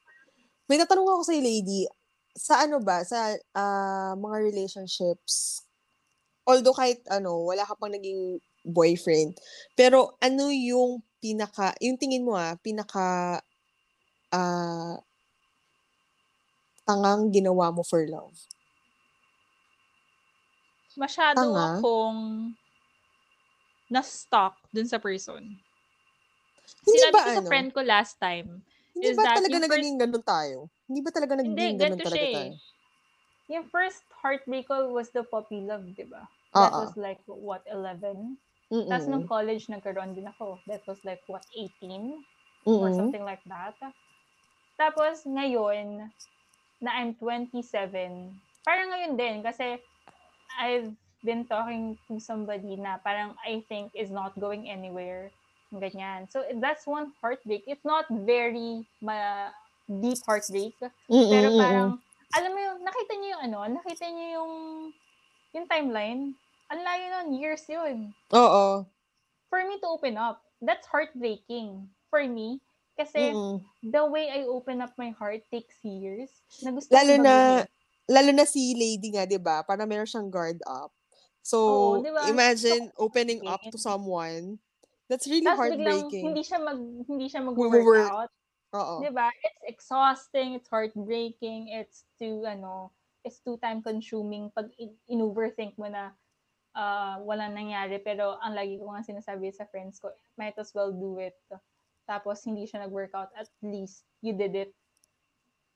may tatanong ako sa lady sa ano ba sa ah, mga relationships although kahit ano wala ka pang naging boyfriend pero ano yung pinaka yung tingin mo ah pinaka ah tangang ginawa mo for love masyado Tanga. akong na-stuck dun sa person. Hindi Sinabi ba ko sa ano? friend ko last time, Hindi is ba that talaga naging ganun tayo? Hindi ba talaga naging ganun talaga siya eh. tayo? yung first heartbreak ko was the puppy love, di ba? That Oo. was like, what, 11? Mm-mm. Tapos nung college, nagkaroon din ako. That was like, what, 18? Or Mm-mm. something like that. Tapos, ngayon, na I'm 27, parang ngayon din, kasi I've been talking to somebody na parang I think is not going anywhere. Ganyan. So, that's one heartbreak. It's not very ma deep heartbreak. Mm-mm, Pero mm-mm. parang, alam mo yung, nakita niyo yung ano, nakita niyo yung, yung timeline. Ang layo nun, years yun. Oo. For me to open up, that's heartbreaking. For me, kasi Mm-mm. the way I open up my heart takes years. Na gusto Lalo na, lalo na si lady nga, di ba? Parang meron siyang guard up. So, Oo, di ba? imagine So, opening up to someone. That's really Tapos biglang, heartbreaking. hindi siya mag, hindi siya Mag-work. mag-workout. Oo. Di ba? It's exhausting, it's heartbreaking, it's too, ano, it's too time consuming pag in- in-overthink mo na uh, walang nangyari. Pero ang lagi ko nga sinasabi sa friends ko, might as well do it. Tapos hindi siya nag-workout, at least you did it.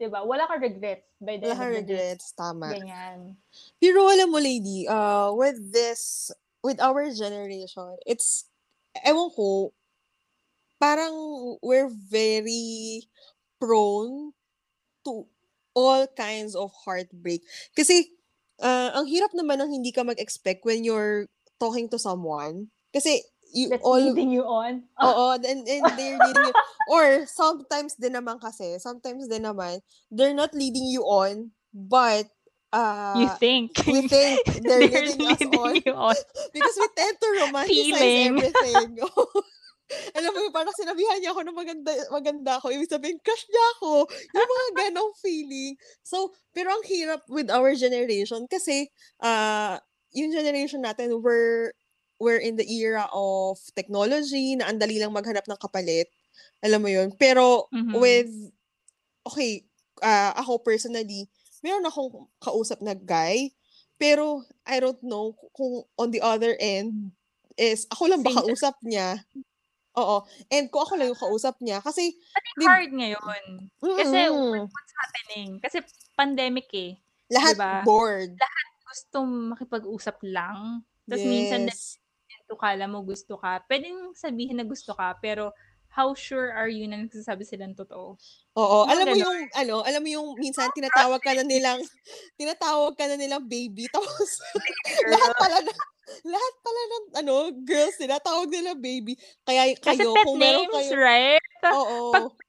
Di ba? Wala ka regrets by the Wala end of day. regrets. Tama. Ganyan. Pero alam mo, lady, uh, with this, with our generation, it's, ewan ko, parang we're very prone to all kinds of heartbreak. Kasi, uh, ang hirap naman ng hindi ka mag-expect when you're talking to someone. Kasi, you That's all, leading you on. Oo, and, and they're leading you. Or sometimes din naman kasi, sometimes din naman, they're not leading you on, but uh, you think. we think they're, They're leading us leading on you on. because we tend to romanticize Feeling. everything. Alam mo, parang sinabihan niya ako na maganda, maganda ako. Ibig sabihin, crush niya ako. Yung mga ganong feeling. So, pero ang hirap with our generation kasi uh, yung generation natin, we're, we're in the era of technology na ang dali lang maghanap ng kapalit. Alam mo yun? Pero Mhm. with, okay, ah, ako personally, meron akong kausap na guy, pero I don't know kung on the other end is, ako lang ba Same. kausap niya? Oo. And kung ako lang yung kausap niya, kasi, Di- hard ngayon. Kasi mm, what's happening? Kasi pandemic eh. lahat diba? bored. Gusto makipag-usap lang. Tapos minsan Yes. dito kala mo gusto ka. Pwedeng sabihin na gusto ka, pero how sure are you na nagsasabi sila ng totoo? Oo, Mga alam mo yung ano, alam mo yung minsan tinatawag ka na nilang tinatawag ka na nilang baby tapos lahat pala na, lahat pala ng ano, girls tinatawag nila baby. Kaya Kasi kayo pet kung meron names, kayo, right? oo. Pag-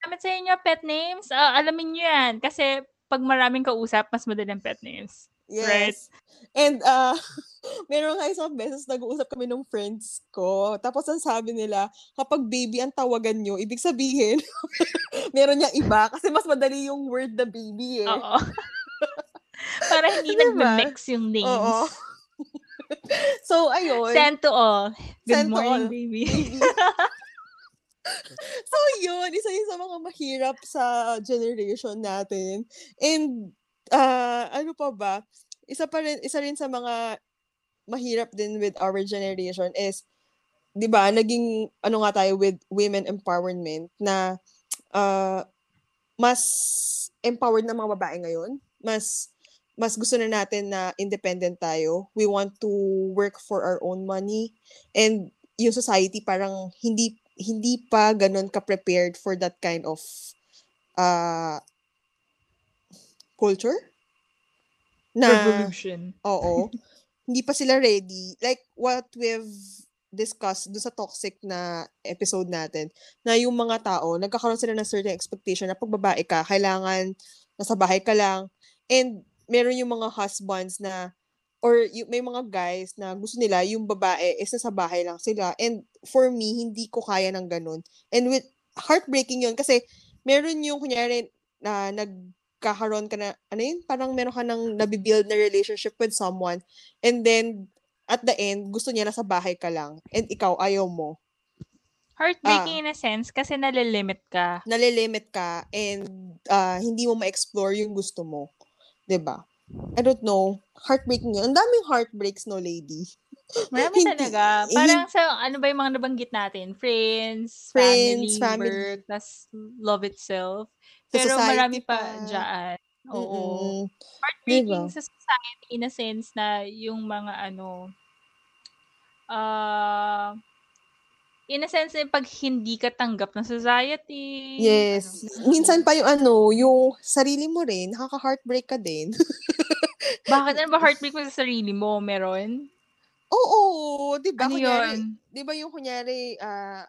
Gamit sa inyo pet names, ah, alamin nyo yan. Kasi pag maraming kausap, mas madaling pet names. Right. Yes. And uh, meron nga isang beses nag-uusap kami ng friends ko. Tapos ang sabi nila, kapag baby ang tawagan nyo, ibig sabihin, meron niya iba. Kasi mas madali yung word na baby eh. Oo. Para hindi Diba? nagme-mix yung names. Oo. so, ayun. Send to all. Good Send morning, all. baby. baby. so, yun. Isa yun sa mga mahirap sa generation natin. And, uh, ano pa ba? Isa pa rin, isa rin sa mga mahirap din with our generation is, di ba, naging, ano nga tayo with women empowerment na, uh, mas empowered na mga babae ngayon. Mas, mas gusto na natin na independent tayo. We want to work for our own money. And yung society parang hindi hindi pa ganun ka-prepared for that kind of uh, culture. Na, Revolution. oo. Hindi pa sila ready. Like what we've discussed do sa toxic na episode natin, na yung mga tao, nagkakaroon sila ng certain expectation na pag babae ka, kailangan nasa bahay ka lang. And meron yung mga husbands na or y- may mga guys na gusto nila yung babae is nasa bahay lang sila. And for me, hindi ko kaya ng ganun. And with heartbreaking yun kasi meron yung kunyari na nagkakaroon ka na, ano yun? Parang meron ka ng nabibuild na relationship with someone and then at the end, gusto niya nasa bahay ka lang and ikaw ayaw mo. Heartbreaking in a sense kasi nalilimit ka. Nalilimit ka and ah, hindi mo ma-explore yung gusto mo. ba? I don't know. Heartbreaking yun. Ang daming heartbreaks, no, lady? Marami Hindi- talaga. Parang sa, ano ba yung mga nabanggit natin? Friends, Friends, family, family. work, tas love itself. Pero society marami pa, dyan. Oo. Mm-mm. Heartbreaking Diba? sa society in a sense na yung mga ano, ah, in a sense na pag hindi ka tanggap ng society. Yes. ano, Minsan pa yung ano, yung sarili mo rin, nakaka-heartbreak ka din. Bakit? Ano ba heartbreak mo sa sarili mo? Meron? Oo, 'di ba? Ano Kunyari, yun? 'di ba yung kunyari ah,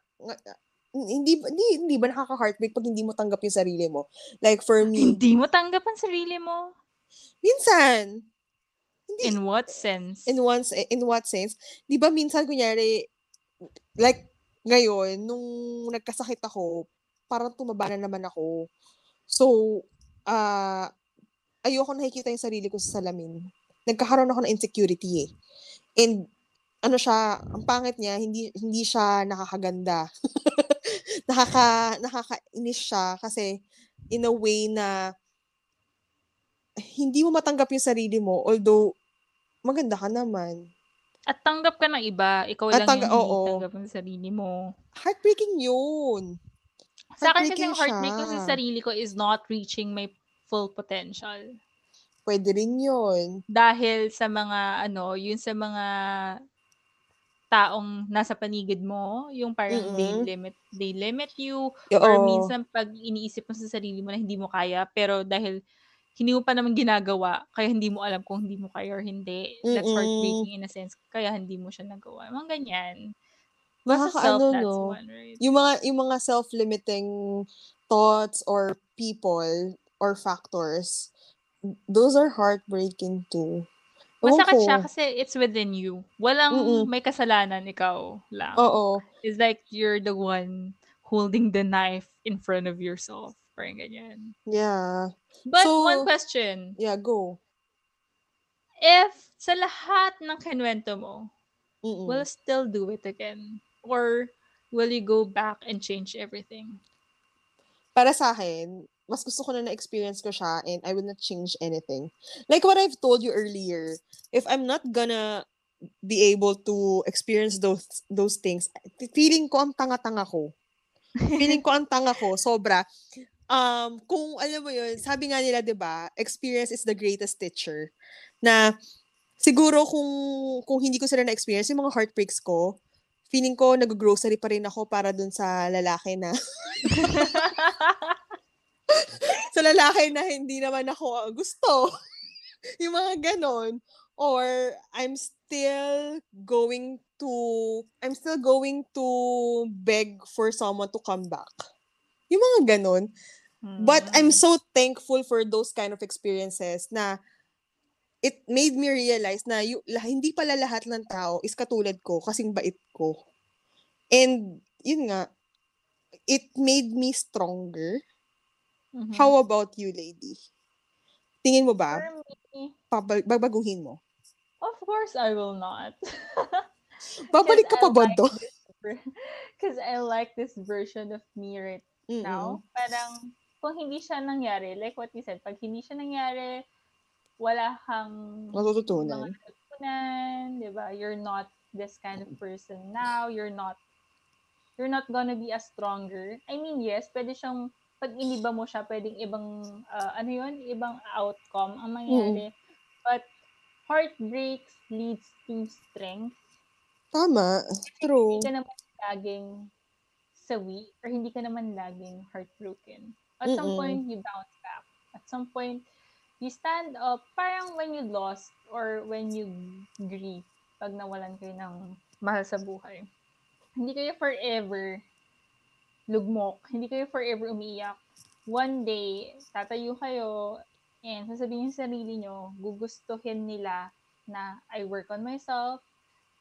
hindi hindi, hindi ba nakaka-heartbreak pag hindi mo tanggap yung sarili mo? Like for me, Hindi mo tanggap ang sarili mo? minsan hindi In what sense? in one in what sense? 'Di ba minsan kunyari like ngayon nung nagkasakit ako, parang tumaba na naman ako. So, ah ayoko nakikita yung sarili ko sa salamin. Nagkakaroon ako ng insecurity eh. And ano siya, ang pangit niya, hindi hindi siya nakakaganda. Nakaka nakakainis siya kasi in a way na hindi mo matanggap yung sarili mo although maganda ka naman. At tanggap ka ng iba. Ikaw At lang tangga- yung oo. tanggap ng sarili mo. Heartbreaking yun. Sa akin kasi Heartbreaking yung heartbreak ko sa sarili ko is not reaching my full potential. Pwede rin yun. Dahil sa mga, ano, yun sa mga taong nasa paligid mo, yung parang they Mm-mm. limit, they limit you, Oo. or minsan pag iniisip mo sa sarili mo na hindi mo kaya, pero dahil hindi mo pa naman ginagawa, kaya hindi mo alam kung hindi mo kaya or hindi. That's Mm-mm. heartbreaking in a sense, kaya hindi mo siya nagawa. Mga ganyan. Basta self, Nakakaano, that's no? one, right? Yung mga yung mga self-limiting thoughts or people or factors, those are heartbreaking too. Masakit ko. siya kasi it's within you. Walang Mm-mm. may kasalanan ikaw lang. Oo. It's like you're the one holding the knife in front of yourself. Parang ganyan. Yeah. But So- one question. Yeah, go. If sa lahat ng kinwento mo, Mm-mm. will you still do it again? Or will you go back and change everything? para sa akin, mas gusto ko na na-experience ko siya and I will not change anything. Like what I've told you earlier, if I'm not gonna be able to experience those those things, feeling ko ang tanga-tanga ko. Feeling ko ang tanga ko, sobra. Um, kung alam mo yun, sabi nga nila, 'di ba, experience is the greatest teacher. Na siguro kung kung hindi ko sila na-experience yung mga heartbreaks ko, feeling ko nag-grocery pa rin ako para dun sa lalaki na sa lalaki na hindi naman ako ah, gusto. yung mga ganon. Or I'm still going to I'm still going to beg for someone to come back. Yung mga ganon. But I'm Mm. so thankful for those kind of experiences na it made me realize na yu, lah- hindi pala lahat ng tao is katulad ko kasing bait ko. And yun nga, it made me stronger. Mhm. How about you, lady? Tingin mo ba? For me, babaguhin mo? of course I will not. Babalik ka pa ba like doon? Because I like this version of me right now. Parang, kung hindi siya nangyari, like what you said, pag hindi siya nangyari, wala kang Matututunan. mga natutunan, di ba? You're not this kind of person now. You're not, you're not gonna be as stronger. I mean, yes, pwede siyang, pag iniba mo siya, pwedeng ibang, uh, ano yun, ibang outcome ang mangyari. But, heartbreaks leads to strength. Tama. True. Hindi ka naman laging sawi or hindi ka naman laging heartbroken. At some Mm-mm. point, you bounce back. At some point, you stand up. Parang when you lost or when you grieve pag nawalan kayo ng mahal sa buhay. Hindi kayo forever lugmok. Hindi kayo forever umiiyak. One day, tatayo kayo and sasabihin sa sarili nyo, gugustuhin nila na I work on myself,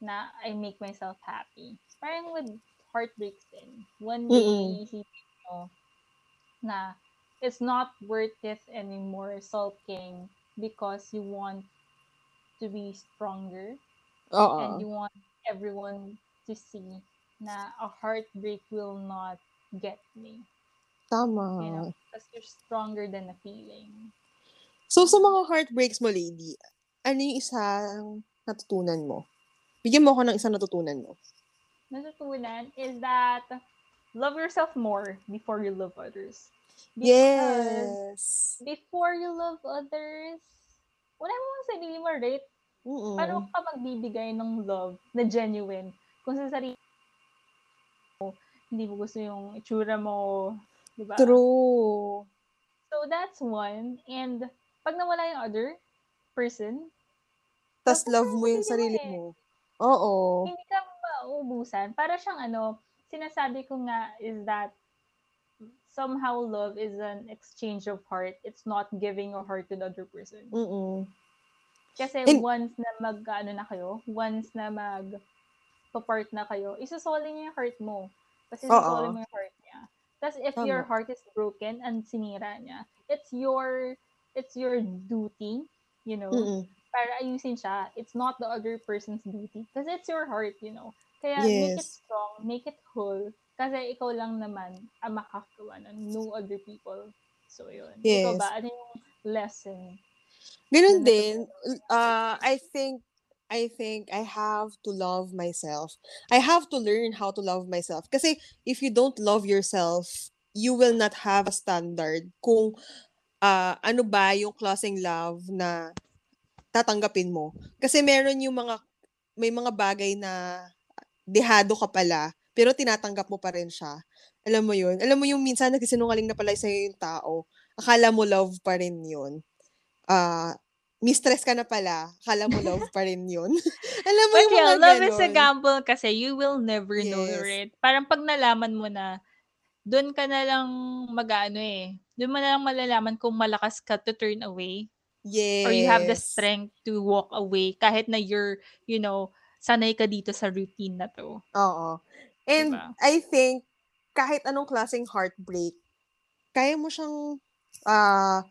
na I make myself happy. Parang with heartbreaks din. One day, isipin nyo na it's not worth it anymore sulking because you want to be stronger Oo. and you want everyone to see na a heartbreak will not get me. Tama. You know, because you're stronger than a feeling. So, sa mga heartbreaks mo, lady, ano yung isang natutunan mo? Bigyan mo ako ng isang natutunan mo. Natutunan is that love yourself more before you love others. Yes. Before you love others, wala mo ang sarili mo, right? Mm-mm. Paano ka magbibigay ng love na genuine kung sa sarili hindi mo gusto yung itsura mo, di ba? True. So that's one. And pag nawala yung other person, Tapos love mo yung sarili sarili mo. Oo. hindi ka mauubusan. Para siyang ano, sinasabi ko nga is that somehow love is an exchange of heart. It's not giving your heart to the other person. Mm-mm. Kasi And- once na mag, ano na kayo, once na mag, part na kayo, isusoli niya yung heart mo. Kasi Oo. isusoli mo yung heart niya. Tapos if your Tama. heart is broken and sinira niya, it's your, it's your duty, you know, Mm-mm. para ayusin siya. It's not the other person's duty. Kasi it's your heart, you know. Kaya make it Yes. strong, make it whole. Kasi ikaw lang naman ang makakawa nun, no other people. So, yun. Ikaw Yes. ba? Ano yung lesson? Ganun din. Uh, I think I think I have to love myself. I have to learn how to love myself. Kasi if you don't love yourself, you will not have a standard kung ah, ano ba yung klaseng love na tatanggapin mo. Kasi meron yung mga may mga bagay na dehado ka pala, pero tinatanggap mo pa rin siya. Alam mo yun? Alam mo yung minsan nagsisinungaling na pala sa'yo yung tao. Akala mo love pa rin yun. Ah, mistress ka na pala. Akala mo love pa rin yun. Alam mo But yung yeah, mga love is a gamble kasi you will never know, Yes. right? Parang pag nalaman mo na, doon ka na lang mag-ano eh. Doon mo na lang malalaman kung malakas ka to turn away Yes. or you have the strength to walk away kahit na you're, you know, sanay ka dito sa routine na to. Oo. And Diba? I think, kahit anong klaseng heartbreak, kaya mo siyang ah,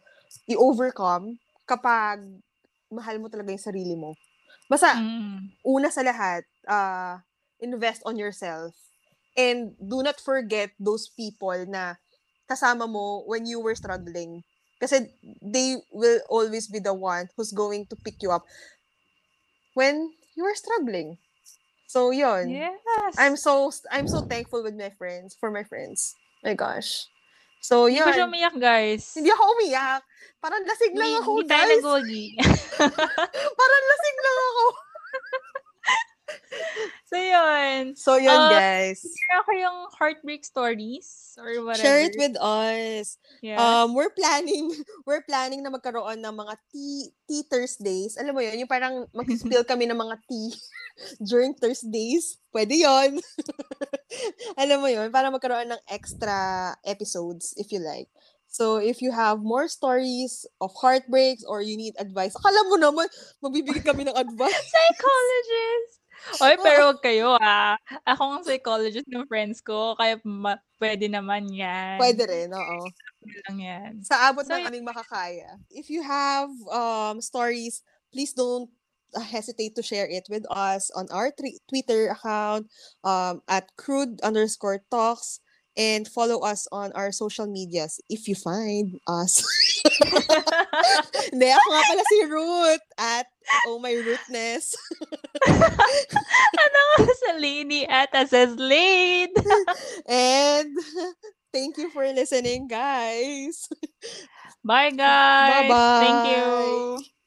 i-overcome kapag mahal mo talaga yung sarili mo. Basta, Mm. una sa lahat, uh, invest on yourself. And do not forget those people na kasama mo when you were struggling. Kasi they will always be the one who's going to pick you up when you are struggling. So, yun. Yes. I'm so I'm so thankful with my friends, for my friends. My gosh. So, Hindi yun. pa siya umiyak, guys. Hindi ako umiyak. Parang lasig lang Hindi- ako, hindi tayo guys. nagwagi. Parang lasig lang ako. So, yun. So, yun, Uh, guys. Share ako yung heartbreak stories or whatever. Share it with us. Yeah. Um, we're planning, we're planning na magkaroon ng mga tea, tea Thursdays. Alam mo yun, yung parang mag-spill kami ng mga tea during Thursdays. Pwede yon Alam mo yun, para magkaroon ng extra episodes if you like. So, if you have more stories of heartbreaks or you need advice, akala mo naman, magbibigay kami ng advice. psychologist! Oy, pero wag kayo ah. Ako ang psychologist ng friends ko, kaya ma- pwede naman yan. Pwede rin, oo. Lang yan. Sa abot So, ng aming makakaya. If you have um stories, please don't uh, hesitate to share it with us on our tri- Twitter account um, at crude underscore talks and follow us on our social medias if you find us. Hindi, ako nga pala si Ruth at Oh My Rootness. ano nga sa lady at says late? And thank you for listening, guys. Bye guys! Bye-bye. Thank you!